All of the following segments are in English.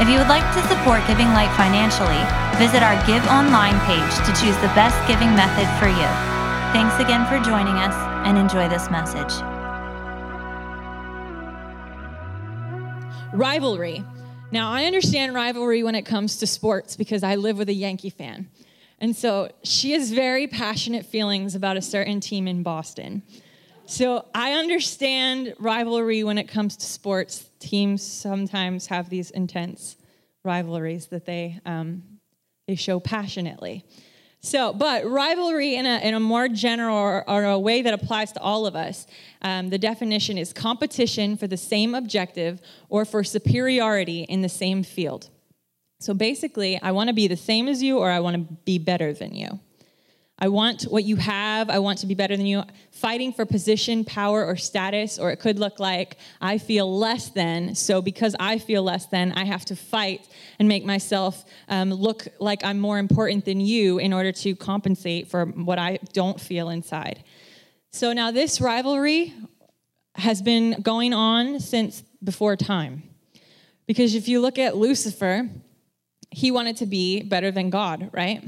If you would like to support Giving Light financially, visit our Give Online page to choose the best giving method for you. Thanks again for joining us and enjoy this message. Rivalry. Now, I understand rivalry when it comes to sports because I live with a Yankee fan. And so she has very passionate feelings about a certain team in Boston. So I understand rivalry when it comes to sports. Teams sometimes have these intense rivalries that they um, they show passionately. So, but rivalry in a, in a more general or, or a way that applies to all of us, um, the definition is competition for the same objective or for superiority in the same field. So basically, I want to be the same as you or I want to be better than you. I want what you have. I want to be better than you. Fighting for position, power, or status, or it could look like I feel less than. So, because I feel less than, I have to fight and make myself um, look like I'm more important than you in order to compensate for what I don't feel inside. So, now this rivalry has been going on since before time. Because if you look at Lucifer, he wanted to be better than God, right?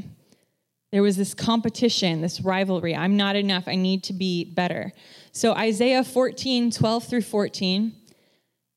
There was this competition, this rivalry. I'm not enough. I need to be better. So Isaiah 14, 12 through 14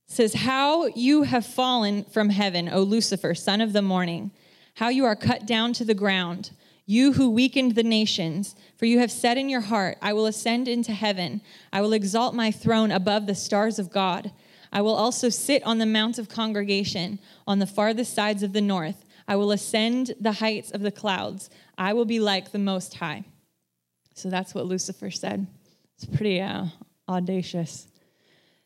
says, How you have fallen from heaven, O Lucifer, son of the morning, how you are cut down to the ground, you who weakened the nations. For you have said in your heart, I will ascend into heaven, I will exalt my throne above the stars of God. I will also sit on the mount of congregation on the farthest sides of the north. I will ascend the heights of the clouds. I will be like the Most High. So that's what Lucifer said. It's pretty uh, audacious.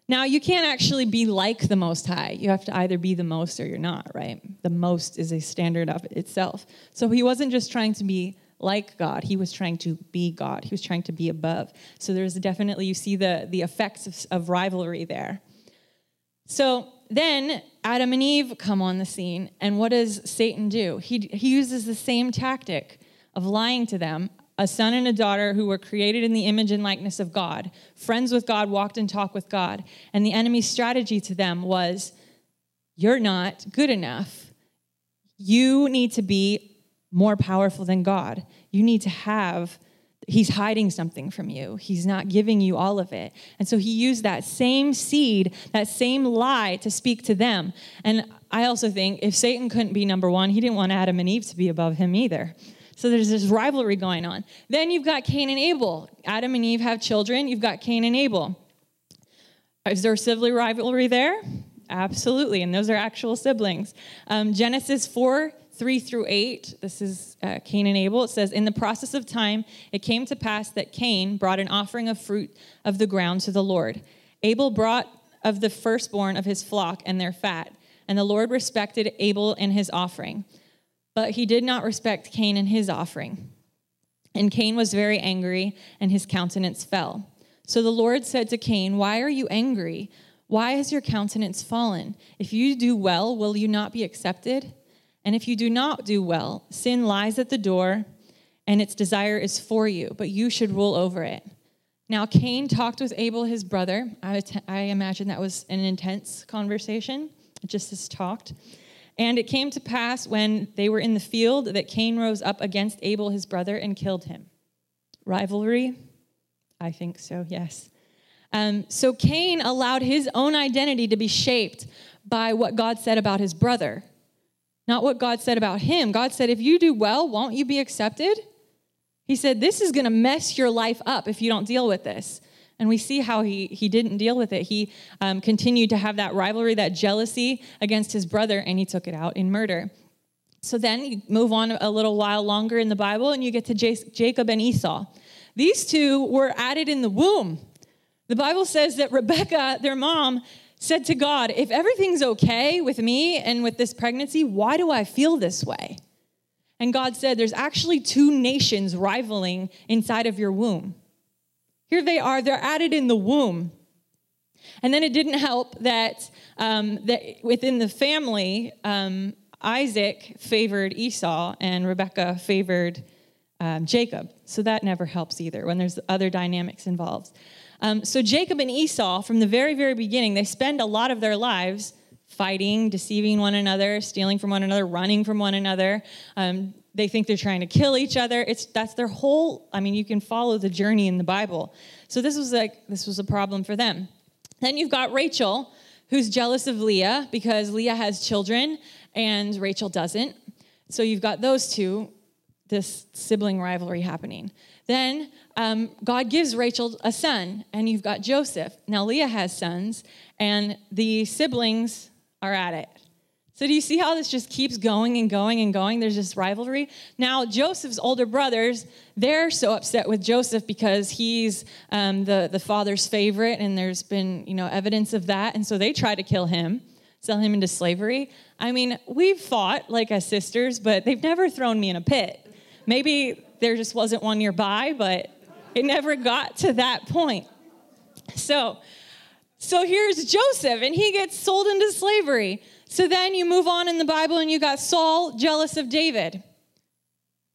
Now, you can't actually be like the Most High. You have to either be the most or you're not, right? The most is a standard of itself. So he wasn't just trying to be like God, he was trying to be God. He was trying to be above. So there's definitely, you see the, the effects of, of rivalry there. So then Adam and Eve come on the scene, and what does Satan do? He, he uses the same tactic of lying to them. A son and a daughter who were created in the image and likeness of God, friends with God, walked and talked with God. And the enemy's strategy to them was You're not good enough. You need to be more powerful than God. You need to have he's hiding something from you. He's not giving you all of it. And so he used that same seed, that same lie to speak to them. And I also think if Satan couldn't be number one, he didn't want Adam and Eve to be above him either. So there's this rivalry going on. Then you've got Cain and Abel. Adam and Eve have children. You've got Cain and Abel. Is there sibling rivalry there? Absolutely. And those are actual siblings. Um, Genesis 4 3 through 8, this is uh, Cain and Abel. It says, In the process of time, it came to pass that Cain brought an offering of fruit of the ground to the Lord. Abel brought of the firstborn of his flock and their fat, and the Lord respected Abel and his offering. But he did not respect Cain and his offering. And Cain was very angry, and his countenance fell. So the Lord said to Cain, Why are you angry? Why has your countenance fallen? If you do well, will you not be accepted? And if you do not do well, sin lies at the door, and its desire is for you, but you should rule over it. Now, Cain talked with Abel, his brother. I, I imagine that was an intense conversation, just as talked. And it came to pass when they were in the field that Cain rose up against Abel, his brother, and killed him. Rivalry? I think so, yes. Um, so Cain allowed his own identity to be shaped by what God said about his brother not what God said about him. God said, If you do well, won't you be accepted? He said, This is going to mess your life up if you don't deal with this. And we see how he, he didn't deal with it. He um, continued to have that rivalry, that jealousy against his brother, and he took it out in murder. So then you move on a little while longer in the Bible, and you get to Jacob and Esau. These two were added in the womb. The Bible says that Rebecca, their mom, said to God, If everything's okay with me and with this pregnancy, why do I feel this way? And God said, There's actually two nations rivaling inside of your womb. Here they are, they're added in the womb. And then it didn't help that, um, that within the family, um, Isaac favored Esau and Rebekah favored um, Jacob. So that never helps either when there's other dynamics involved. Um, so Jacob and Esau, from the very, very beginning, they spend a lot of their lives fighting, deceiving one another, stealing from one another, running from one another. Um, they think they're trying to kill each other. It's that's their whole. I mean, you can follow the journey in the Bible. So this was like this was a problem for them. Then you've got Rachel, who's jealous of Leah because Leah has children and Rachel doesn't. So you've got those two, this sibling rivalry happening. Then um, God gives Rachel a son, and you've got Joseph. Now Leah has sons, and the siblings are at it. So, do you see how this just keeps going and going and going? There's this rivalry. Now, Joseph's older brothers, they're so upset with Joseph because he's um, the, the father's favorite, and there's been you know, evidence of that. And so they try to kill him, sell him into slavery. I mean, we've fought like as sisters, but they've never thrown me in a pit. Maybe there just wasn't one nearby, but it never got to that point. So, so here's Joseph, and he gets sold into slavery. So then you move on in the Bible and you got Saul jealous of David.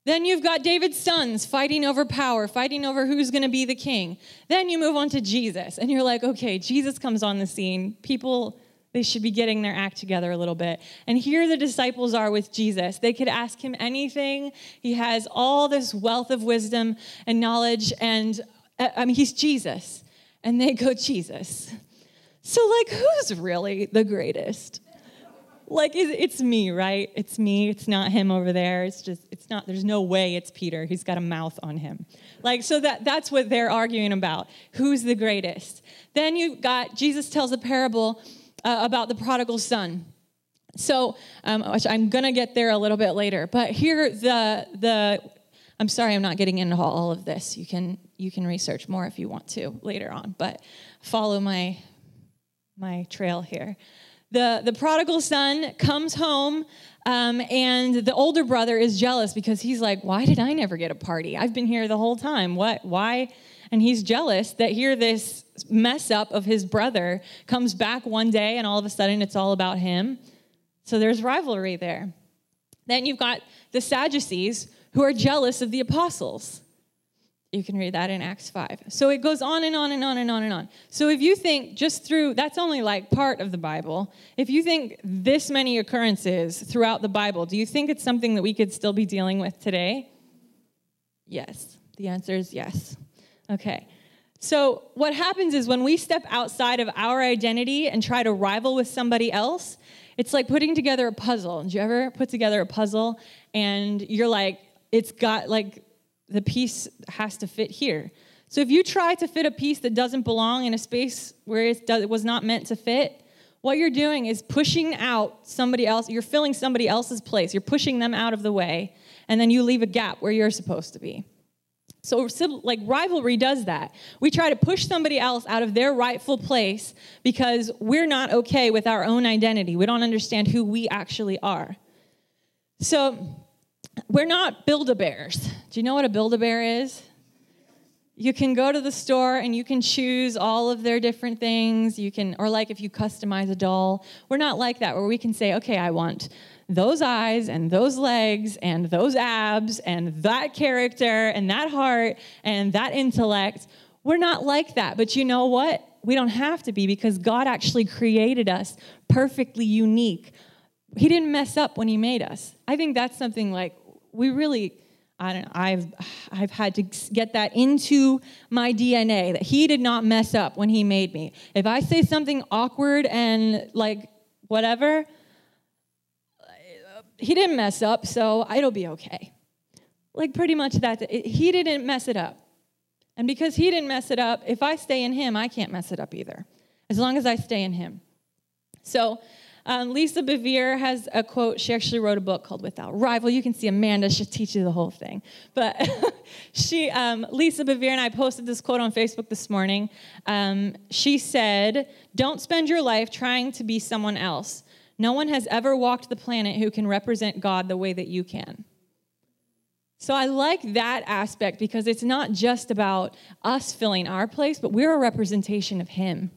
Then you've got David's sons fighting over power, fighting over who's going to be the king. Then you move on to Jesus and you're like, okay, Jesus comes on the scene. People, they should be getting their act together a little bit. And here the disciples are with Jesus. They could ask him anything. He has all this wealth of wisdom and knowledge, and uh, I mean, he's Jesus. And they go, Jesus. So, like, who's really the greatest? Like it's me right? It's me. It's not him over there. It's just it's not there's no way it's peter. He's got a mouth on him. Like so that that's what they're arguing about. Who's the greatest? Then you got jesus tells a parable uh, about the prodigal son. So um, i'm gonna get there a little bit later but here the the i'm sorry i'm not getting into all of this. You can you can research more if you want to later on but follow my my trail here the, the prodigal son comes home, um, and the older brother is jealous because he's like, Why did I never get a party? I've been here the whole time. What? Why? And he's jealous that here this mess up of his brother comes back one day, and all of a sudden it's all about him. So there's rivalry there. Then you've got the Sadducees who are jealous of the apostles. You can read that in Acts 5. So it goes on and on and on and on and on. So if you think just through, that's only like part of the Bible. If you think this many occurrences throughout the Bible, do you think it's something that we could still be dealing with today? Yes. The answer is yes. Okay. So what happens is when we step outside of our identity and try to rival with somebody else, it's like putting together a puzzle. Did you ever put together a puzzle and you're like, it's got like the piece has to fit here. So if you try to fit a piece that doesn't belong in a space where it was not meant to fit, what you're doing is pushing out somebody else. You're filling somebody else's place. You're pushing them out of the way, and then you leave a gap where you're supposed to be. So, like rivalry does that. We try to push somebody else out of their rightful place because we're not okay with our own identity. We don't understand who we actually are. So, we're not Build-A-Bears. Do you know what a Build-A-Bear is? You can go to the store and you can choose all of their different things. You can, or like if you customize a doll, we're not like that, where we can say, okay, I want those eyes and those legs and those abs and that character and that heart and that intellect. We're not like that. But you know what? We don't have to be because God actually created us perfectly unique. He didn't mess up when He made us. I think that's something like we really I don't know, I've I've had to get that into my DNA that he did not mess up when he made me. If I say something awkward and like whatever, he didn't mess up, so it'll be okay. Like pretty much that he didn't mess it up. And because he didn't mess it up, if I stay in him, I can't mess it up either. As long as I stay in him. So um, Lisa Bevere has a quote. She actually wrote a book called Without Rival. You can see Amanda, she'll teach you the whole thing. But she, um, Lisa Bevere, and I posted this quote on Facebook this morning. Um, she said, Don't spend your life trying to be someone else. No one has ever walked the planet who can represent God the way that you can. So I like that aspect because it's not just about us filling our place, but we're a representation of Him.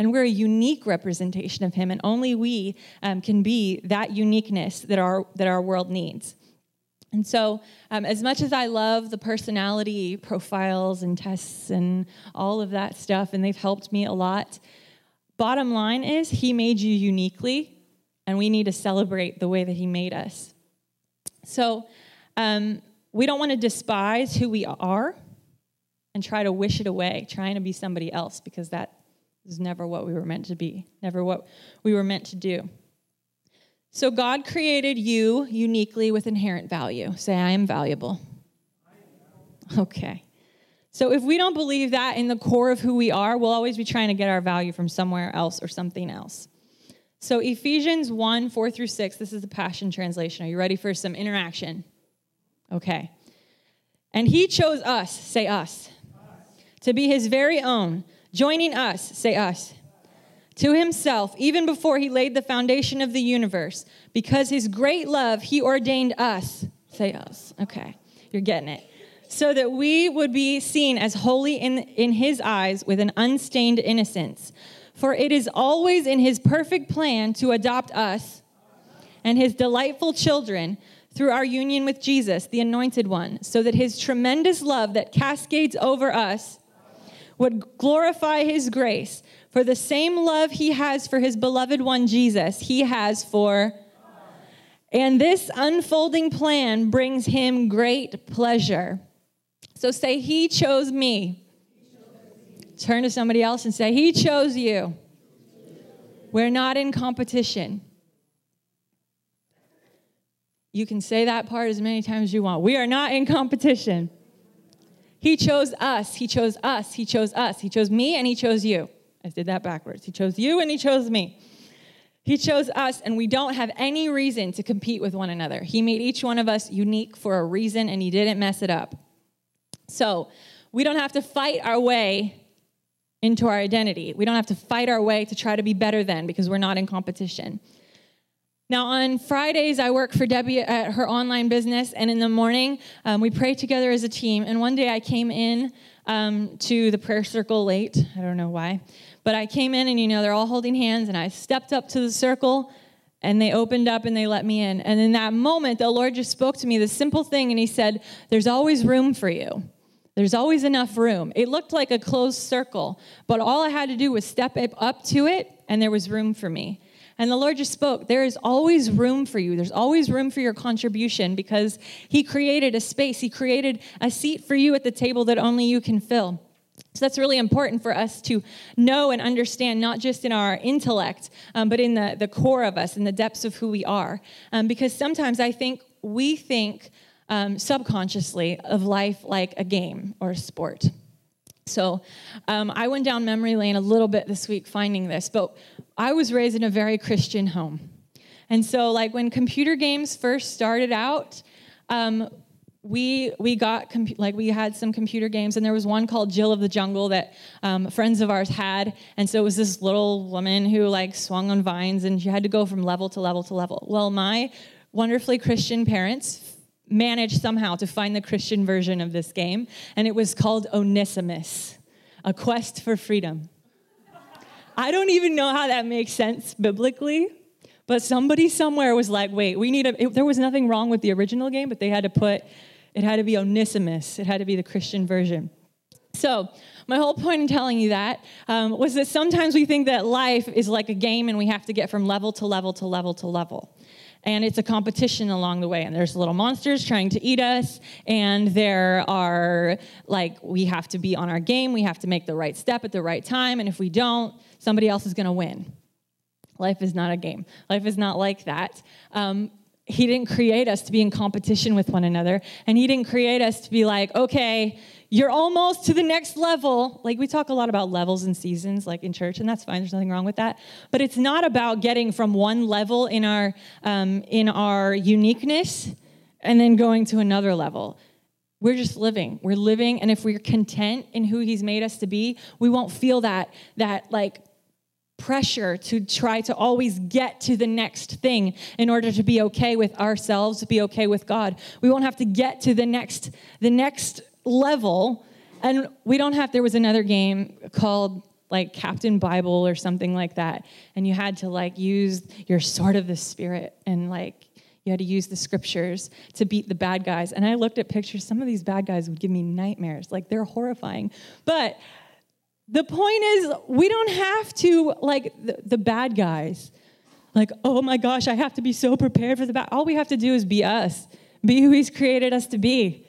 And we're a unique representation of Him, and only we um, can be that uniqueness that our, that our world needs. And so, um, as much as I love the personality profiles and tests and all of that stuff, and they've helped me a lot, bottom line is He made you uniquely, and we need to celebrate the way that He made us. So, um, we don't want to despise who we are and try to wish it away, trying to be somebody else, because that is never what we were meant to be, never what we were meant to do. So God created you uniquely with inherent value. Say, I am valuable. Okay. So if we don't believe that in the core of who we are, we'll always be trying to get our value from somewhere else or something else. So Ephesians 1 4 through 6, this is the Passion Translation. Are you ready for some interaction? Okay. And he chose us, say us, to be his very own, joining us, say us, to himself, even before he laid the foundation of the universe. Because his great love, he ordained us. Say us. Okay, you're getting it. So that we would be seen as holy in, in his eyes with an unstained innocence. For it is always in his perfect plan to adopt us and his delightful children through our union with Jesus, the anointed one, so that his tremendous love that cascades over us would glorify his grace for the same love he has for his beloved one, Jesus, he has for. And this unfolding plan brings him great pleasure. So say, He chose me. Turn to somebody else and say, He chose you. We're not in competition. You can say that part as many times as you want. We are not in competition. He chose us. He chose us. He chose us. He chose me and he chose you. I did that backwards. He chose you and he chose me. He chose us, and we don't have any reason to compete with one another. He made each one of us unique for a reason, and he didn't mess it up. So we don't have to fight our way into our identity. We don't have to fight our way to try to be better than because we're not in competition. Now, on Fridays, I work for Debbie at her online business, and in the morning, um, we pray together as a team. And one day I came in um, to the prayer circle late. I don't know why. But I came in and, you know, they're all holding hands, and I stepped up to the circle, and they opened up and they let me in. And in that moment, the Lord just spoke to me this simple thing, and He said, There's always room for you. There's always enough room. It looked like a closed circle, but all I had to do was step up to it, and there was room for me. And the Lord just spoke, there is always room for you. There's always room for your contribution because He created a space, He created a seat for you at the table that only you can fill. So that's really important for us to know and understand, not just in our intellect, um, but in the, the core of us, in the depths of who we are. Um, because sometimes I think we think um, subconsciously of life like a game or a sport. So um, I went down memory lane a little bit this week finding this, but I was raised in a very Christian home. And so, like, when computer games first started out, um, we we got like we had some computer games and there was one called jill of the jungle that um, friends of ours had and so it was this little woman who like swung on vines and she had to go from level to level to level well my wonderfully christian parents managed somehow to find the christian version of this game and it was called onesimus a quest for freedom i don't even know how that makes sense biblically but somebody somewhere was like, wait, we need a. It, there was nothing wrong with the original game, but they had to put it had to be Onesimus, it had to be the Christian version. So, my whole point in telling you that um, was that sometimes we think that life is like a game and we have to get from level to level to level to level. And it's a competition along the way. And there's little monsters trying to eat us. And there are, like, we have to be on our game. We have to make the right step at the right time. And if we don't, somebody else is going to win. Life is not a game. Life is not like that. Um, he didn't create us to be in competition with one another. And He didn't create us to be like, okay, you're almost to the next level. Like we talk a lot about levels and seasons, like in church, and that's fine. There's nothing wrong with that. But it's not about getting from one level in our um, in our uniqueness and then going to another level. We're just living. We're living, and if we're content in who He's made us to be, we won't feel that that like pressure to try to always get to the next thing in order to be okay with ourselves, to be okay with God. We won't have to get to the next the next level and we don't have there was another game called like Captain Bible or something like that and you had to like use your sword of the spirit and like you had to use the scriptures to beat the bad guys. And I looked at pictures. Some of these bad guys would give me nightmares. Like they're horrifying. But the point is, we don't have to, like, the, the, bad guys, like, oh my gosh, I have to be so prepared for the bad. All we have to do is be us, be who He's created us to be.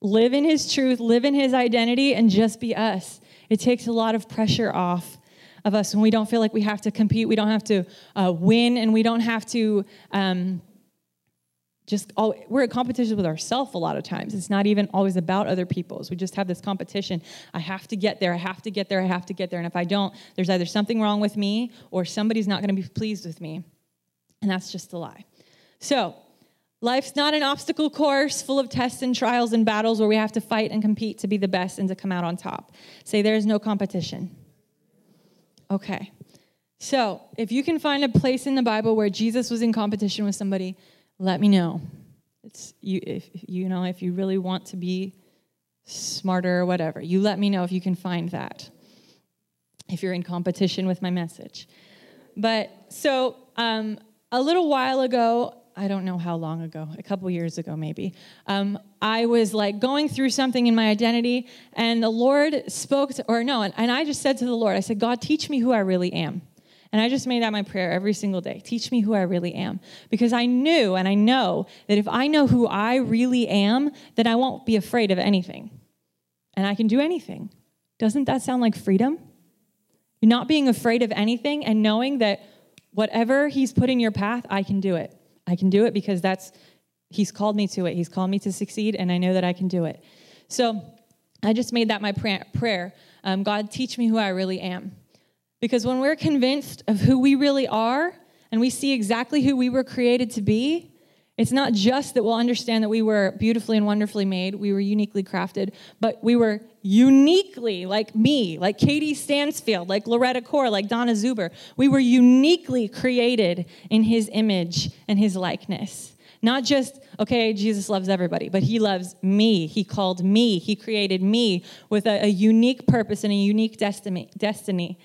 Live in His truth, live in His identity, and just be us. It takes a lot of pressure off of us when we don't feel like we have to compete, we don't have to uh, win, and we don't have to. Um, just all, we're in competition with ourselves a lot of times. It's not even always about other people's. We just have this competition. I have to get there. I have to get there. I have to get there. And if I don't, there's either something wrong with me or somebody's not going to be pleased with me. And that's just a lie. So, life's not an obstacle course full of tests and trials and battles where we have to fight and compete to be the best and to come out on top. Say there is no competition. Okay. So, if you can find a place in the Bible where Jesus was in competition with somebody, let me know. It's you if you know if you really want to be smarter or whatever. You let me know if you can find that. If you're in competition with my message. But so um, a little while ago, I don't know how long ago, a couple years ago maybe, um, I was like going through something in my identity, and the Lord spoke, to, or no, and, and I just said to the Lord, I said, God, teach me who I really am. And I just made that my prayer every single day. Teach me who I really am. Because I knew and I know that if I know who I really am, then I won't be afraid of anything. And I can do anything. Doesn't that sound like freedom? Not being afraid of anything and knowing that whatever He's put in your path, I can do it. I can do it because that's, He's called me to it. He's called me to succeed, and I know that I can do it. So I just made that my prayer. Um, God, teach me who I really am. Because when we're convinced of who we really are and we see exactly who we were created to be, it's not just that we'll understand that we were beautifully and wonderfully made, we were uniquely crafted, but we were uniquely, like me, like Katie Stansfield, like Loretta Core, like Donna Zuber. We were uniquely created in his image and his likeness. Not just, okay, Jesus loves everybody, but he loves me. He called me. He created me with a, a unique purpose and a unique destiny. destiny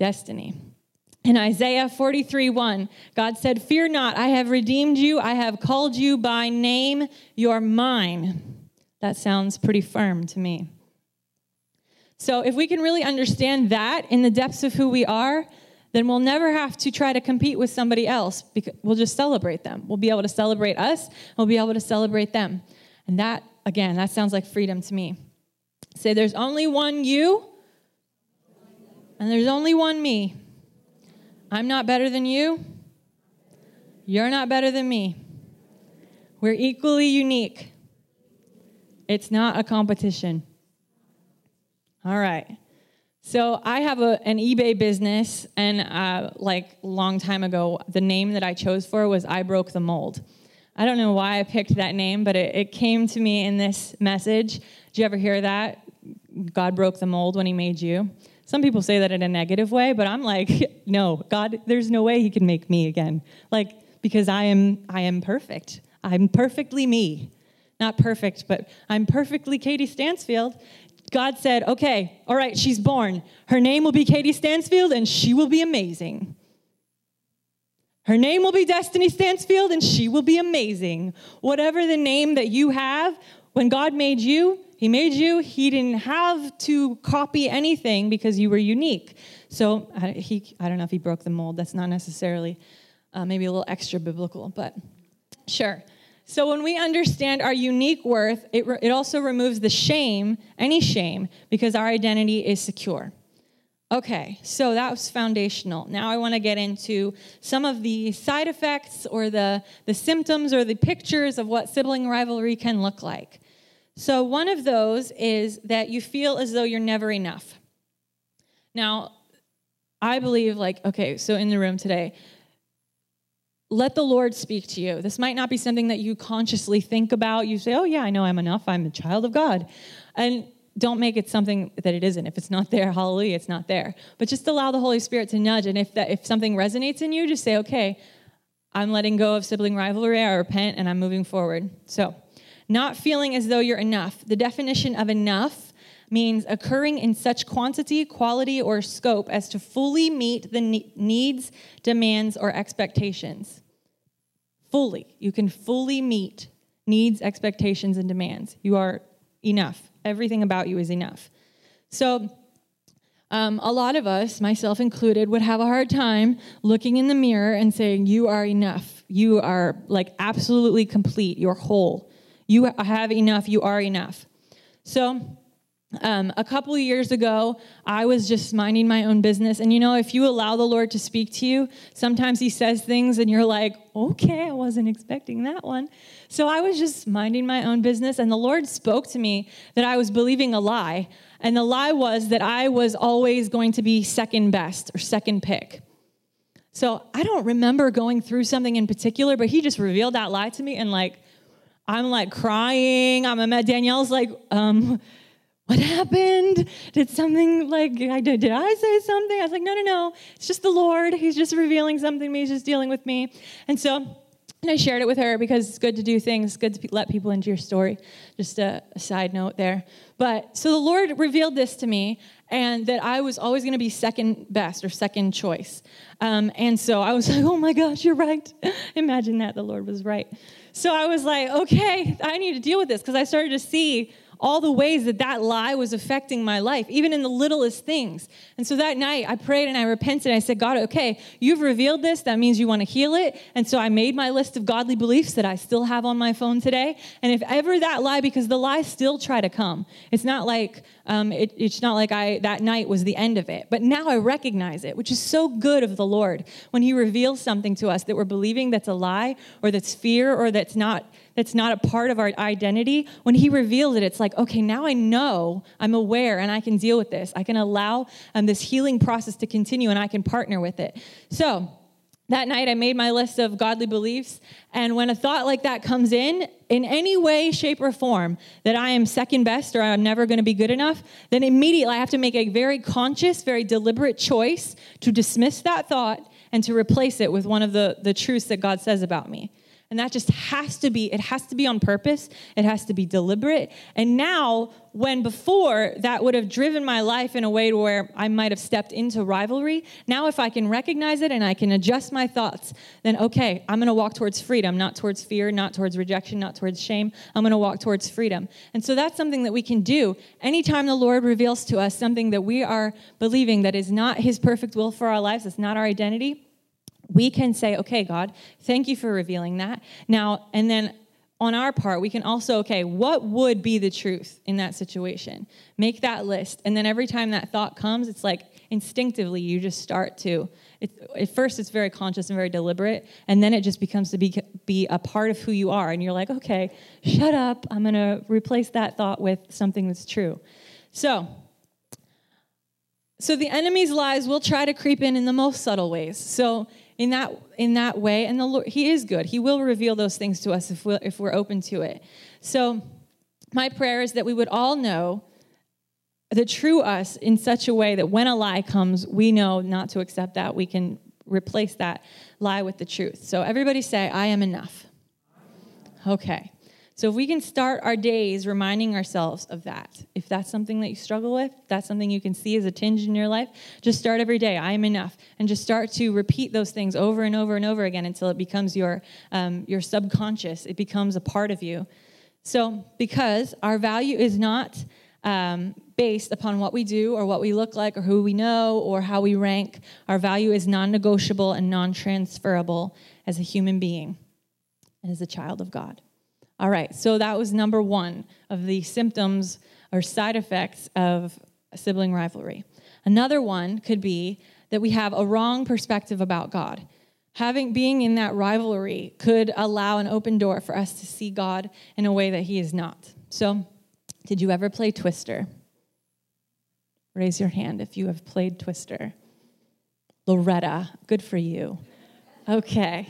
destiny. In Isaiah 43 1, God said, Fear not, I have redeemed you, I have called you by name, you're mine. That sounds pretty firm to me. So, if we can really understand that in the depths of who we are, then we'll never have to try to compete with somebody else because we'll just celebrate them. We'll be able to celebrate us, we'll be able to celebrate them. And that, again, that sounds like freedom to me. Say, there's only one you, and there's only one me. I'm not better than you. You're not better than me. We're equally unique. It's not a competition. All right. So I have a, an eBay business, and uh, like long time ago, the name that I chose for was "I Broke the Mold." I don't know why I picked that name, but it, it came to me in this message. Did you ever hear that? God broke the mold when He made you. Some people say that in a negative way, but I'm like, no, God, there's no way he can make me again. Like because I am I am perfect. I'm perfectly me. Not perfect, but I'm perfectly Katie Stansfield. God said, "Okay, all right, she's born. Her name will be Katie Stansfield and she will be amazing." Her name will be Destiny Stansfield and she will be amazing. Whatever the name that you have, when God made you, he made you. He didn't have to copy anything because you were unique. So he, I don't know if he broke the mold. That's not necessarily uh, maybe a little extra biblical, but sure. So when we understand our unique worth, it, re- it also removes the shame, any shame, because our identity is secure. Okay, so that was foundational. Now I want to get into some of the side effects or the, the symptoms or the pictures of what sibling rivalry can look like. So, one of those is that you feel as though you're never enough. Now, I believe, like, okay, so in the room today, let the Lord speak to you. This might not be something that you consciously think about. You say, oh, yeah, I know I'm enough. I'm a child of God. And don't make it something that it isn't. If it's not there, hallelujah, it's not there. But just allow the Holy Spirit to nudge. And if that if something resonates in you, just say, okay, I'm letting go of sibling rivalry, I repent, and I'm moving forward. So, not feeling as though you're enough. The definition of enough means occurring in such quantity, quality, or scope as to fully meet the needs, demands, or expectations. Fully. You can fully meet needs, expectations, and demands. You are enough. Everything about you is enough. So, um, a lot of us, myself included, would have a hard time looking in the mirror and saying, You are enough. You are like absolutely complete. You're whole. You have enough. You are enough. So, um, a couple years ago, I was just minding my own business. And you know, if you allow the Lord to speak to you, sometimes He says things and you're like, okay, I wasn't expecting that one. So I was just minding my own business, and the Lord spoke to me that I was believing a lie. And the lie was that I was always going to be second best or second pick. So I don't remember going through something in particular, but He just revealed that lie to me, and like, I'm like crying. I'm Danielle's like, um, what happened? Did something like I did? Did I say something? I was like, no, no, no. It's just the Lord. He's just revealing something to me. He's just dealing with me. And so and I shared it with her because it's good to do things, good to let people into your story. Just a, a side note there. But so the Lord revealed this to me, and that I was always going to be second best or second choice. Um, and so I was like, oh my gosh, you're right. Imagine that the Lord was right. So I was like, okay, I need to deal with this because I started to see all the ways that that lie was affecting my life, even in the littlest things. And so that night, I prayed and I repented. I said, God, okay, you've revealed this. That means you want to heal it. And so I made my list of godly beliefs that I still have on my phone today. And if ever that lie, because the lies still try to come, it's not like um, it, it's not like I that night was the end of it. But now I recognize it, which is so good of the Lord when He reveals something to us that we're believing that's a lie or that's fear or that's not that's not a part of our identity, when He reveals it, it's like, okay, now I know, I'm aware, and I can deal with this. I can allow um, this healing process to continue, and I can partner with it. So, that night I made my list of godly beliefs. And when a thought like that comes in, in any way, shape, or form, that I am second best or I'm never going to be good enough, then immediately I have to make a very conscious, very deliberate choice to dismiss that thought and to replace it with one of the, the truths that God says about me. And that just has to be, it has to be on purpose. It has to be deliberate. And now, when before that would have driven my life in a way to where I might have stepped into rivalry, now if I can recognize it and I can adjust my thoughts, then okay, I'm gonna walk towards freedom, not towards fear, not towards rejection, not towards shame. I'm gonna walk towards freedom. And so that's something that we can do anytime the Lord reveals to us something that we are believing that is not His perfect will for our lives, it's not our identity we can say, okay, God, thank you for revealing that. Now, and then on our part, we can also, okay, what would be the truth in that situation? Make that list. And then every time that thought comes, it's like instinctively you just start to. It, at first, it's very conscious and very deliberate. And then it just becomes to be, be a part of who you are. And you're like, okay, shut up. I'm going to replace that thought with something that's true. So, so the enemy's lies will try to creep in in the most subtle ways. So in that in that way. And the lord he is good. He will reveal those things to us if we're, if we're open to it. So my prayer is that we would all know the true us in such a way that when a lie comes we know not to accept that. We can replace that lie with the truth. So everybody say i am enough. Okay so if we can start our days reminding ourselves of that, if that's something that you struggle with, that's something you can see as a tinge in your life, just start every day. I am enough, and just start to repeat those things over and over and over again until it becomes your um, your subconscious. It becomes a part of you. So because our value is not um, based upon what we do or what we look like or who we know or how we rank. Our value is non negotiable and non transferable as a human being and as a child of God. All right, so that was number one of the symptoms or side effects of sibling rivalry. Another one could be that we have a wrong perspective about God. Having being in that rivalry could allow an open door for us to see God in a way that He is not. So, did you ever play Twister? Raise your hand if you have played Twister. Loretta, good for you. Okay.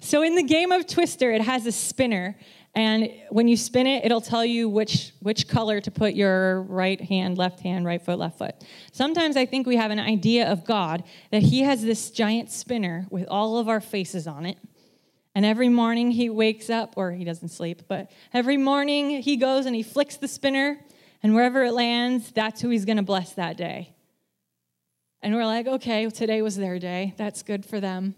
So, in the game of Twister, it has a spinner, And when you spin it, it'll tell you which, which color to put your right hand, left hand, right foot, left foot. Sometimes I think we have an idea of God that He has this giant spinner with all of our faces on it. And every morning he wakes up, or he doesn't sleep, but every morning he goes and he flicks the spinner, and wherever it lands, that's who he's going to bless that day. And we're like, okay, today was their day. That's good for them.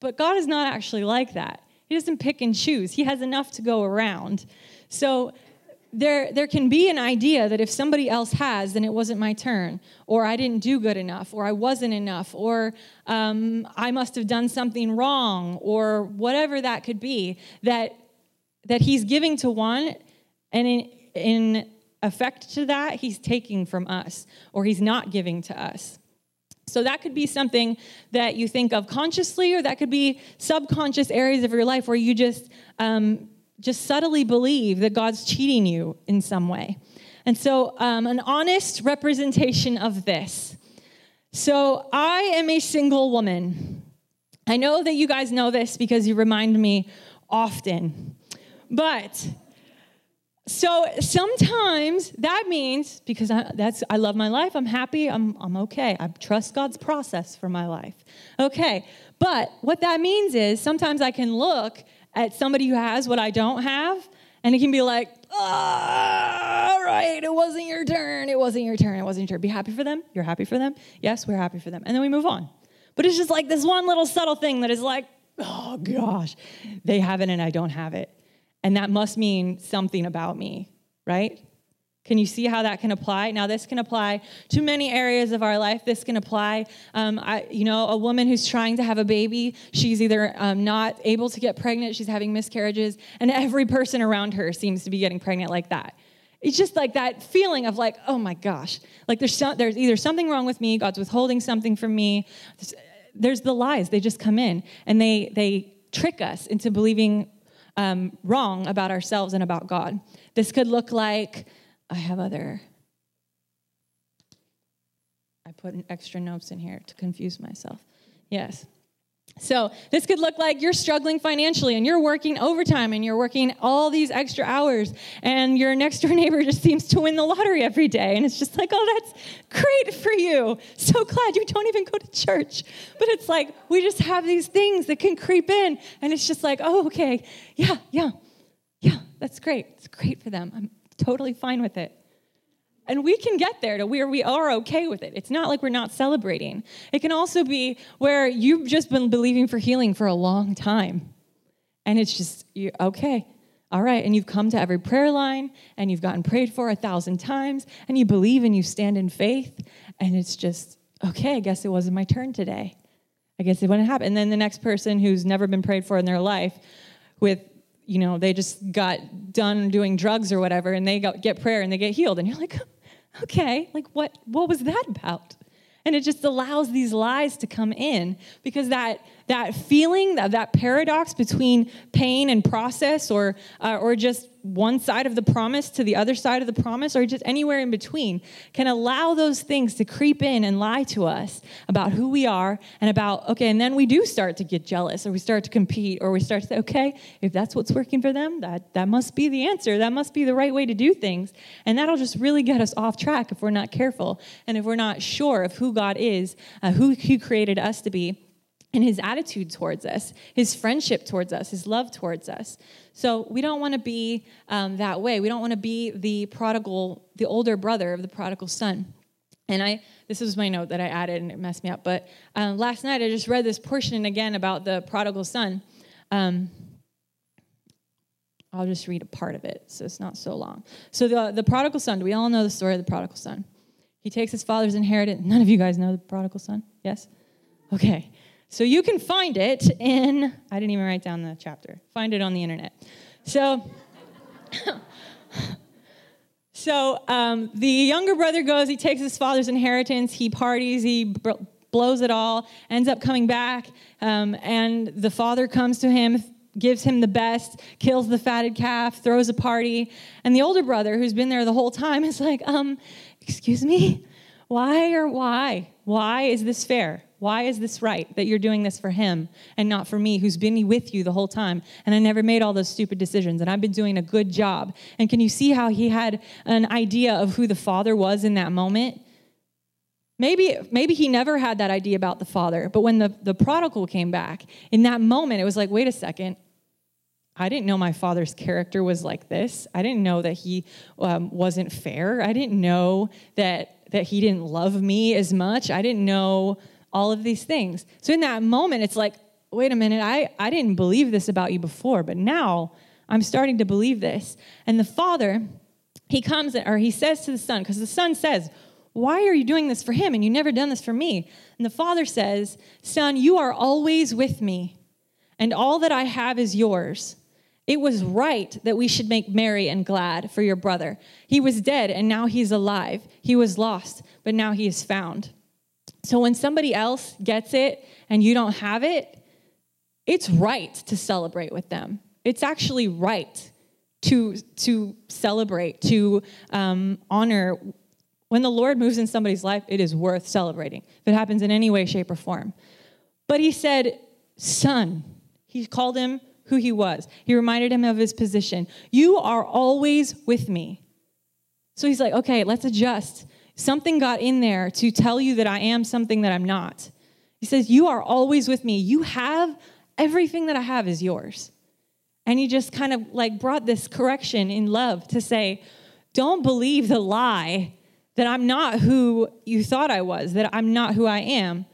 But God is not actually like that. He doesn't pick and choose, He has enough to go around. So there, there can be an idea that if somebody else has, then it wasn't my turn, or I didn't do good enough, or I wasn't enough, or um, I must have done something wrong, or whatever that could be, that, that he's giving to one, and in, in effect to that, he's taking from us, or he's not giving to us. So that could be something that you think of consciously, or that could be subconscious areas of your life where you just um, just subtly believe that God's cheating you in some way. And so, um, an honest representation of this. So, I am a single woman. I know that you guys know this because you remind me often. But so sometimes that means because I, that's I love my life, I'm happy, I'm I'm okay. I trust God's process for my life. Okay. But what that means is sometimes I can look at somebody who has what I don't have and it can be like, oh, all right, it wasn't your turn. It wasn't your turn. It wasn't your turn. Be happy for them. You're happy for them. Yes, we're happy for them. And then we move on. But it's just like this one little subtle thing that is like, oh gosh, they have it and I don't have it. And that must mean something about me, right? Can you see how that can apply? Now, this can apply to many areas of our life. This can apply, um, I, you know, a woman who's trying to have a baby. She's either um, not able to get pregnant, she's having miscarriages, and every person around her seems to be getting pregnant like that. It's just like that feeling of like, oh my gosh, like there's there's either something wrong with me, God's withholding something from me. There's, there's the lies; they just come in and they they trick us into believing um, wrong about ourselves and about God. This could look like I have other. I put extra notes in here to confuse myself. Yes. So, this could look like you're struggling financially and you're working overtime and you're working all these extra hours, and your next door neighbor just seems to win the lottery every day. And it's just like, oh, that's great for you. So glad you don't even go to church. But it's like, we just have these things that can creep in, and it's just like, oh, okay, yeah, yeah, yeah, that's great. It's great for them. I'm totally fine with it. And we can get there to where we are okay with it. It's not like we're not celebrating. It can also be where you've just been believing for healing for a long time. And it's just, you okay, all right. And you've come to every prayer line and you've gotten prayed for a thousand times and you believe and you stand in faith. And it's just, okay, I guess it wasn't my turn today. I guess it wouldn't happen. And then the next person who's never been prayed for in their life with you know, they just got done doing drugs or whatever, and they got, get prayer and they get healed. And you're like, okay, like what, what was that about? And it just allows these lies to come in because that, that feeling, that, that paradox between pain and process, or, uh, or just one side of the promise to the other side of the promise, or just anywhere in between, can allow those things to creep in and lie to us about who we are and about, okay, and then we do start to get jealous, or we start to compete, or we start to say, okay, if that's what's working for them, that, that must be the answer. That must be the right way to do things. And that'll just really get us off track if we're not careful and if we're not sure of who God is, uh, who He created us to be and his attitude towards us, his friendship towards us, his love towards us. So we don't want to be um, that way. We don't want to be the prodigal, the older brother of the prodigal son. And I, this was my note that I added, and it messed me up. But um, last night I just read this portion again about the prodigal son. Um, I'll just read a part of it, so it's not so long. So the the prodigal son. Do we all know the story of the prodigal son? He takes his father's inheritance. None of you guys know the prodigal son. Yes. Okay. So you can find it in, I didn't even write down the chapter, find it on the internet. So, so um, the younger brother goes, he takes his father's inheritance, he parties, he blows it all, ends up coming back, um, and the father comes to him, gives him the best, kills the fatted calf, throws a party, and the older brother, who's been there the whole time, is like, um, excuse me, why or why? Why is this fair? Why is this right that you're doing this for him and not for me, who's been with you the whole time? And I never made all those stupid decisions, and I've been doing a good job. And can you see how he had an idea of who the father was in that moment? Maybe, maybe he never had that idea about the father, but when the, the prodigal came back, in that moment, it was like, wait a second, I didn't know my father's character was like this. I didn't know that he um, wasn't fair. I didn't know that that he didn't love me as much. I didn't know all of these things. So in that moment, it's like, wait a minute, I, I didn't believe this about you before, but now I'm starting to believe this. And the father, he comes or he says to the son, because the son says, Why are you doing this for him? And you never done this for me. And the father says, Son, you are always with me, and all that I have is yours. It was right that we should make merry and glad for your brother. He was dead and now he's alive. He was lost, but now he is found. So when somebody else gets it and you don't have it, it's right to celebrate with them. It's actually right to, to celebrate, to um, honor. When the Lord moves in somebody's life, it is worth celebrating if it happens in any way, shape, or form. But he said, Son, he called him who he was. He reminded him of his position. You are always with me. So he's like, okay, let's adjust. Something got in there to tell you that I am something that I'm not. He says, You are always with me. You have everything that I have is yours. And he just kind of like brought this correction in love to say, Don't believe the lie that I'm not who you thought I was, that I'm not who I am.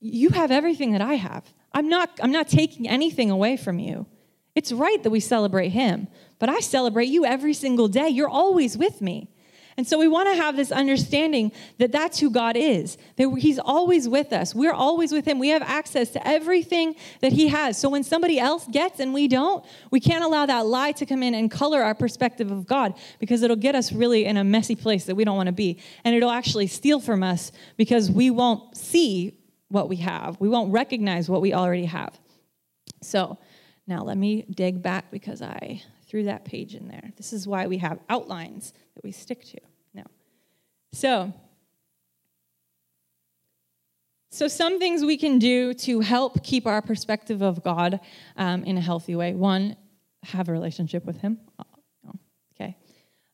You have everything that I have. I'm not, I'm not taking anything away from you. It's right that we celebrate him, but I celebrate you every single day. You're always with me. And so we want to have this understanding that that's who God is, that He's always with us. We're always with Him. We have access to everything that He has. So when somebody else gets and we don't, we can't allow that lie to come in and color our perspective of God because it'll get us really in a messy place that we don't want to be. And it'll actually steal from us because we won't see what we have. We won't recognize what we already have. So now let me dig back because I threw that page in there. This is why we have outlines that we stick to. So so, some things we can do to help keep our perspective of God um, in a healthy way. One, have a relationship with Him. Okay.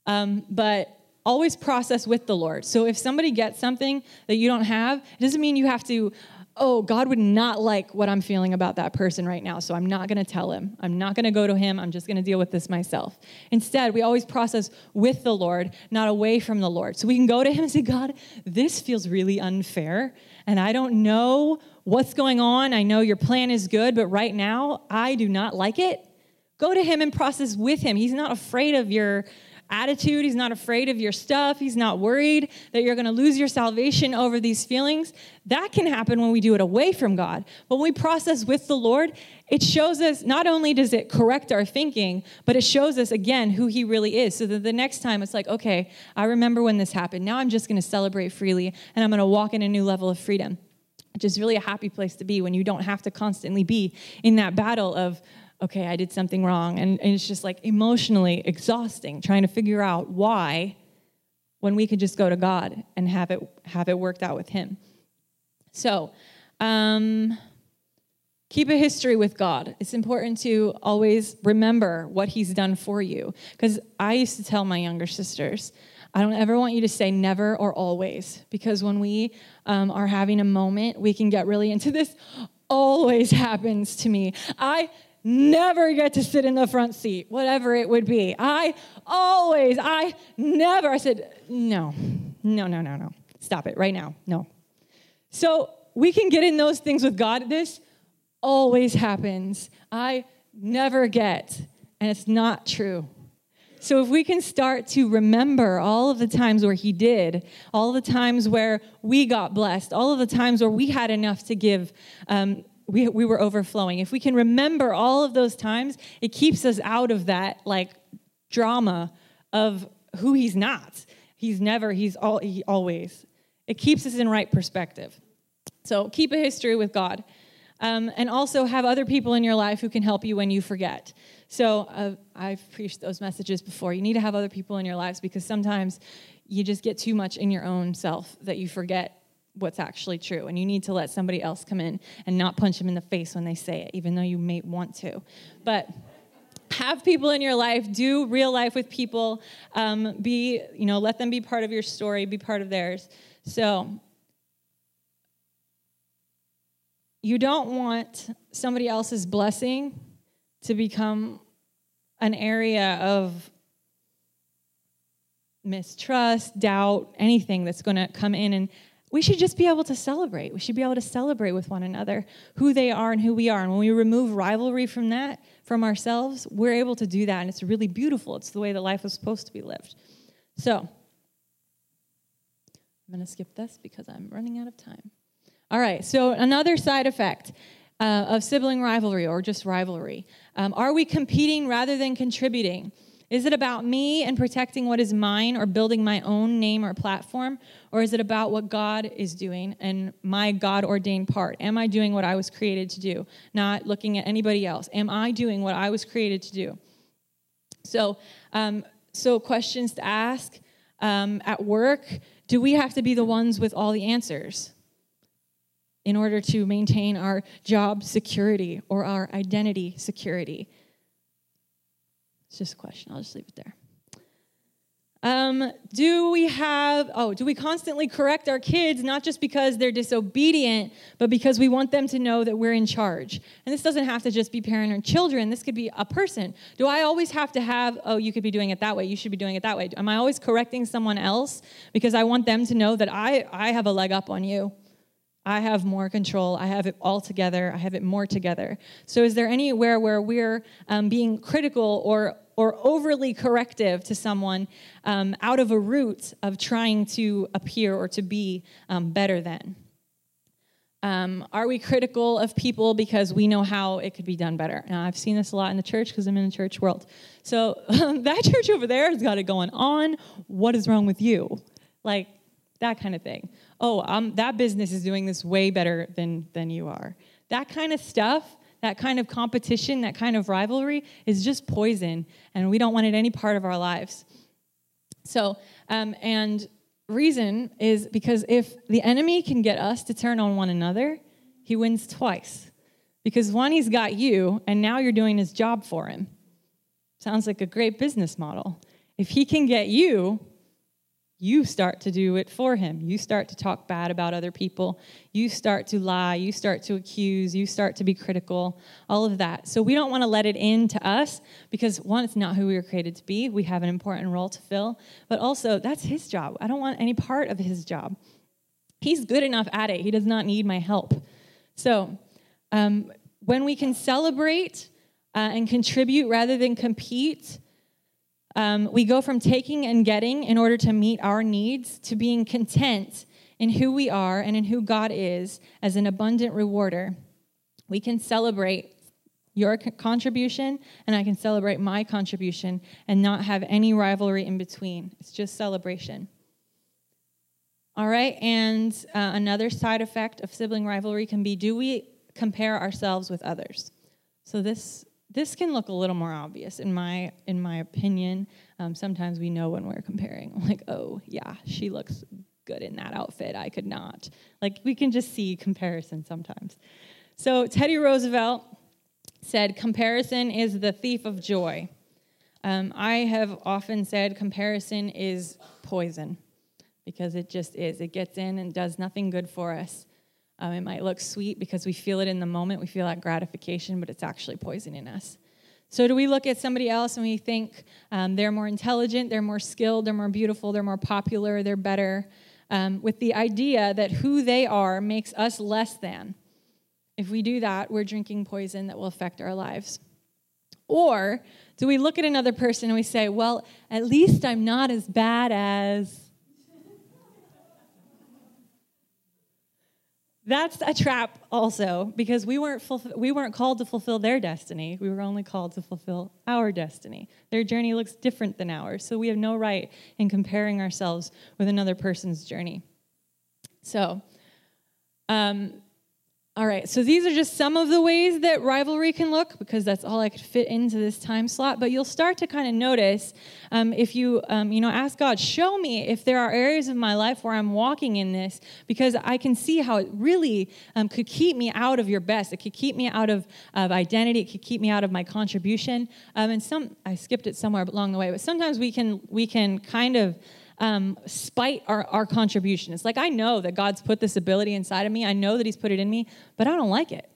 Um, but always process with the Lord. So if somebody gets something that you don't have, it doesn't mean you have to, oh, God would not like what I'm feeling about that person right now. So I'm not going to tell him. I'm not going to go to him. I'm just going to deal with this myself. Instead, we always process with the Lord, not away from the Lord. So we can go to him and say, God, this feels really unfair. And I don't know what's going on. I know your plan is good, but right now, I do not like it. Go to him and process with him. He's not afraid of your attitude. He's not afraid of your stuff. He's not worried that you're going to lose your salvation over these feelings. That can happen when we do it away from God. But when we process with the Lord, it shows us not only does it correct our thinking, but it shows us again who He really is. So that the next time it's like, okay, I remember when this happened. Now I'm just going to celebrate freely and I'm going to walk in a new level of freedom which is really a happy place to be when you don't have to constantly be in that battle of okay, I did something wrong. And, and it's just like emotionally exhausting trying to figure out why when we could just go to God and have it have it worked out with Him. So, um, keep a history with God. It's important to always remember what He's done for you. Because I used to tell my younger sisters, I don't ever want you to say never or always, because when we um, are having a moment, we can get really into this. Always happens to me. I never get to sit in the front seat, whatever it would be. I always, I never, I said, no, no, no, no, no. Stop it right now. No. So we can get in those things with God. This always happens. I never get, and it's not true. So if we can start to remember all of the times where He did, all the times where we got blessed, all of the times where we had enough to give, um, we, we were overflowing. If we can remember all of those times, it keeps us out of that like drama of who he's not. He's never, he's all, he always. It keeps us in right perspective. So keep a history with God. Um, and also have other people in your life who can help you when you forget. So uh, I've preached those messages before. You need to have other people in your lives because sometimes you just get too much in your own self that you forget what's actually true. And you need to let somebody else come in and not punch them in the face when they say it, even though you may want to. But have people in your life do real life with people um, be you know let them be part of your story be part of theirs so you don't want somebody else's blessing to become an area of mistrust doubt anything that's going to come in and we should just be able to celebrate we should be able to celebrate with one another who they are and who we are and when we remove rivalry from that from ourselves, we're able to do that, and it's really beautiful. It's the way that life was supposed to be lived. So, I'm going to skip this because I'm running out of time. All right, so another side effect uh, of sibling rivalry or just rivalry um, are we competing rather than contributing? Is it about me and protecting what is mine or building my own name or platform? Or is it about what God is doing and my God ordained part? Am I doing what I was created to do? Not looking at anybody else. Am I doing what I was created to do? So, um, so questions to ask um, at work do we have to be the ones with all the answers? in order to maintain our job security or our identity security? It's just a question. I'll just leave it there. Um, do we have, oh, do we constantly correct our kids, not just because they're disobedient, but because we want them to know that we're in charge? And this doesn't have to just be parent or children, this could be a person. Do I always have to have, oh, you could be doing it that way, you should be doing it that way? Am I always correcting someone else because I want them to know that I, I have a leg up on you? I have more control. I have it all together. I have it more together. So, is there anywhere where we're um, being critical or or overly corrective to someone um, out of a root of trying to appear or to be um, better than? Um, are we critical of people because we know how it could be done better? Now, I've seen this a lot in the church because I'm in the church world. So, that church over there has got it going on. What is wrong with you? Like, that kind of thing. Oh, um, that business is doing this way better than, than you are. That kind of stuff that kind of competition, that kind of rivalry is just poison, and we don't want it any part of our lives. So, um, and reason is because if the enemy can get us to turn on one another, he wins twice. Because one, he's got you, and now you're doing his job for him. Sounds like a great business model. If he can get you, you start to do it for him. You start to talk bad about other people. You start to lie. You start to accuse. You start to be critical, all of that. So we don't want to let it into us because, one, it's not who we were created to be. We have an important role to fill. But also, that's his job. I don't want any part of his job. He's good enough at it. He does not need my help. So um, when we can celebrate uh, and contribute rather than compete, um, we go from taking and getting in order to meet our needs to being content in who we are and in who God is as an abundant rewarder. We can celebrate your contribution and I can celebrate my contribution and not have any rivalry in between. It's just celebration. All right, and uh, another side effect of sibling rivalry can be do we compare ourselves with others? So this this can look a little more obvious in my in my opinion. Um, sometimes we know when we're comparing, like, oh yeah, she looks good in that outfit. I could not. Like we can just see comparison sometimes. So Teddy Roosevelt said, "Comparison is the thief of joy." Um, I have often said comparison is poison because it just is. It gets in and does nothing good for us. Um, it might look sweet because we feel it in the moment, we feel that gratification, but it's actually poisoning us. So, do we look at somebody else and we think um, they're more intelligent, they're more skilled, they're more beautiful, they're more popular, they're better, um, with the idea that who they are makes us less than? If we do that, we're drinking poison that will affect our lives. Or do we look at another person and we say, well, at least I'm not as bad as That's a trap also because we weren't fulfill, we weren't called to fulfill their destiny. We were only called to fulfill our destiny. Their journey looks different than ours, so we have no right in comparing ourselves with another person's journey. So, um, All right, so these are just some of the ways that rivalry can look because that's all I could fit into this time slot. But you'll start to kind of notice um, if you, um, you know, ask God, show me if there are areas of my life where I'm walking in this because I can see how it really um, could keep me out of your best. It could keep me out of, of identity. It could keep me out of my contribution. Um, and some, I skipped it somewhere along the way, but sometimes we can, we can kind of um, spite our, our contribution. It's like, I know that God's put this ability inside of me, I know that He's put it in me, but I don't like it.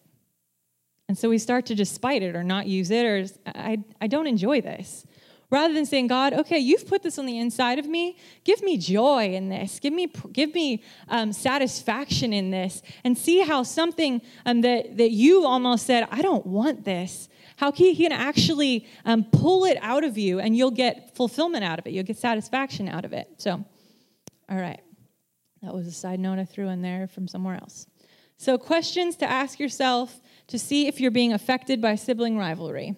And so we start to just spite it or not use it, or I, I don't enjoy this. Rather than saying, God, okay, you've put this on the inside of me. Give me joy in this. Give me, give me um, satisfaction in this. And see how something um, that, that you almost said, I don't want this, how can he can actually um, pull it out of you and you'll get fulfillment out of it. You'll get satisfaction out of it. So, all right. That was a side note I threw in there from somewhere else. So, questions to ask yourself to see if you're being affected by sibling rivalry.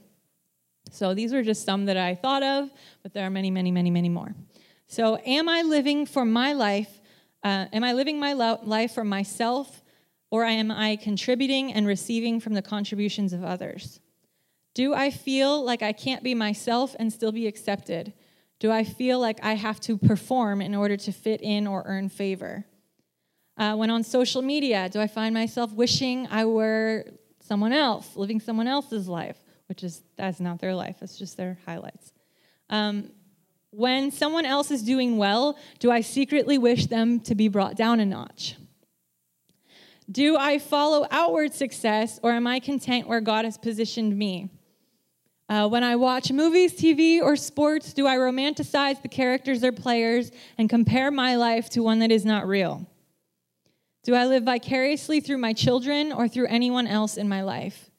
So, these are just some that I thought of, but there are many, many, many, many more. So, am I living for my life? Uh, am I living my lo- life for myself, or am I contributing and receiving from the contributions of others? Do I feel like I can't be myself and still be accepted? Do I feel like I have to perform in order to fit in or earn favor? Uh, when on social media, do I find myself wishing I were someone else, living someone else's life, which is that's not their life, it's just their highlights. Um, when someone else is doing well, do I secretly wish them to be brought down a notch? Do I follow outward success or am I content where God has positioned me? Uh, when I watch movies, TV, or sports, do I romanticize the characters or players and compare my life to one that is not real? Do I live vicariously through my children or through anyone else in my life?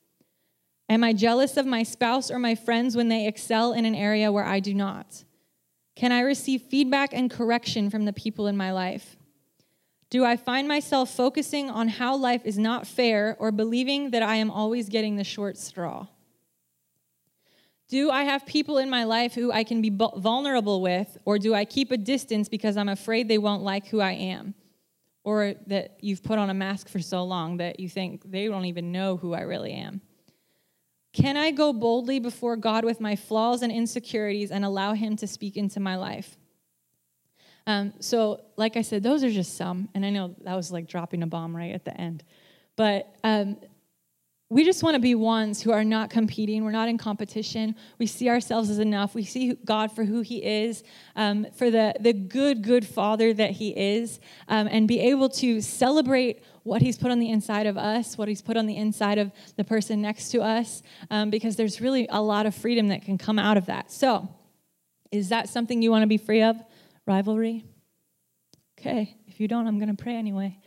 Am I jealous of my spouse or my friends when they excel in an area where I do not? Can I receive feedback and correction from the people in my life? Do I find myself focusing on how life is not fair or believing that I am always getting the short straw? Do I have people in my life who I can be vulnerable with, or do I keep a distance because I'm afraid they won't like who I am? Or that you've put on a mask for so long that you think they don't even know who I really am? Can I go boldly before God with my flaws and insecurities and allow Him to speak into my life? Um, so, like I said, those are just some, and I know that was like dropping a bomb right at the end. But um, we just want to be ones who are not competing. We're not in competition. We see ourselves as enough. We see God for who He is, um, for the, the good, good Father that He is, um, and be able to celebrate what He's put on the inside of us, what He's put on the inside of the person next to us, um, because there's really a lot of freedom that can come out of that. So, is that something you want to be free of? Rivalry? Okay, if you don't, I'm going to pray anyway.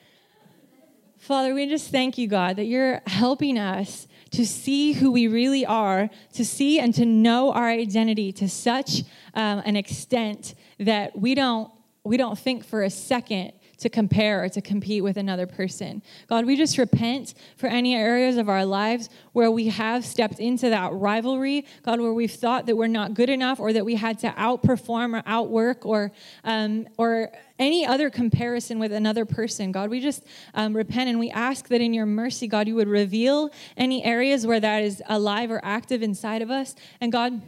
Father, we just thank you, God, that you're helping us to see who we really are, to see and to know our identity to such um, an extent that we don't we don't think for a second to compare or to compete with another person. God, we just repent for any areas of our lives where we have stepped into that rivalry, God, where we've thought that we're not good enough or that we had to outperform or outwork or, um, or any other comparison with another person. God, we just um, repent and we ask that in your mercy, God, you would reveal any areas where that is alive or active inside of us. And God,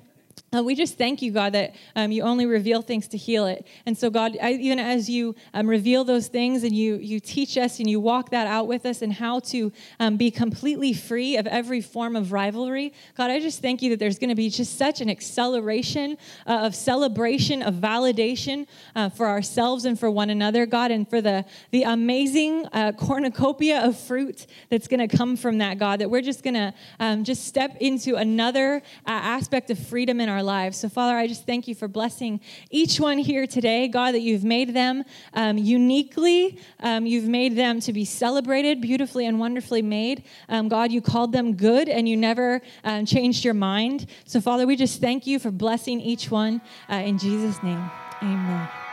uh, we just thank you, God, that um, you only reveal things to heal it. And so, God, I, even as you um, reveal those things and you, you teach us and you walk that out with us and how to um, be completely free of every form of rivalry, God, I just thank you that there's going to be just such an acceleration uh, of celebration, of validation uh, for ourselves and for one another, God, and for the, the amazing uh, cornucopia of fruit that's going to come from that, God, that we're just going to um, just step into another uh, aspect of freedom in our lives. So, Father, I just thank you for blessing each one here today, God, that you've made them um, uniquely. Um, you've made them to be celebrated, beautifully and wonderfully made. Um, God, you called them good and you never um, changed your mind. So, Father, we just thank you for blessing each one uh, in Jesus' name. Amen.